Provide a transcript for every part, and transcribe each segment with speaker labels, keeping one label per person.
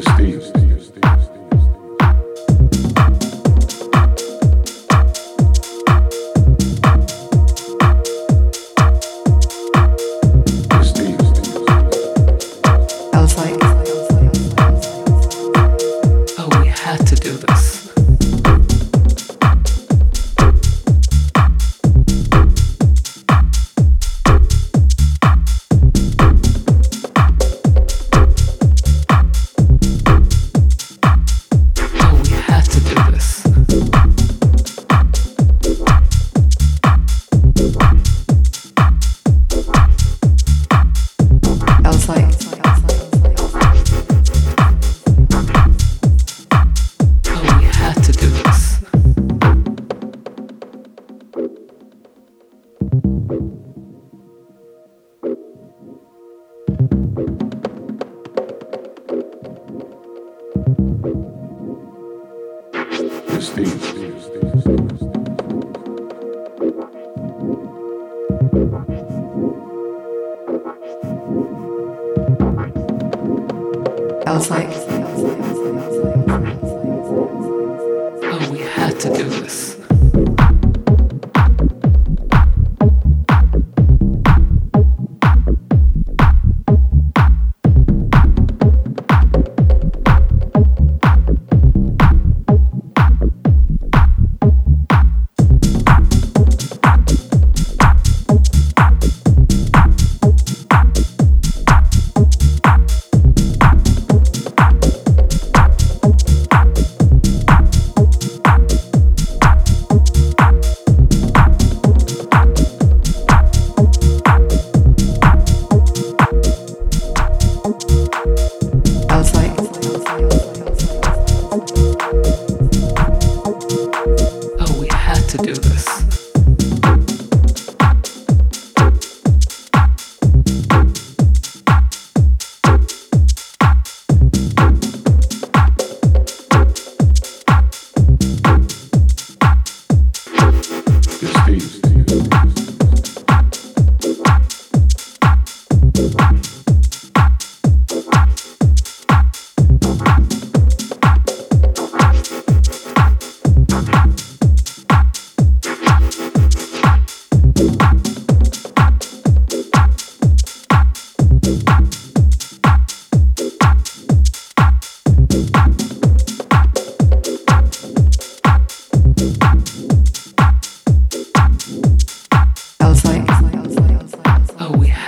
Speaker 1: Steve. Oh, we had to do this.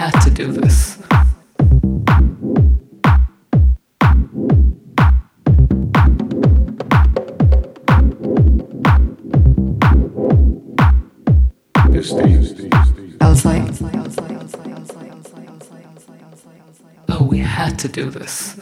Speaker 1: Had to do this. Oh, we had to do this.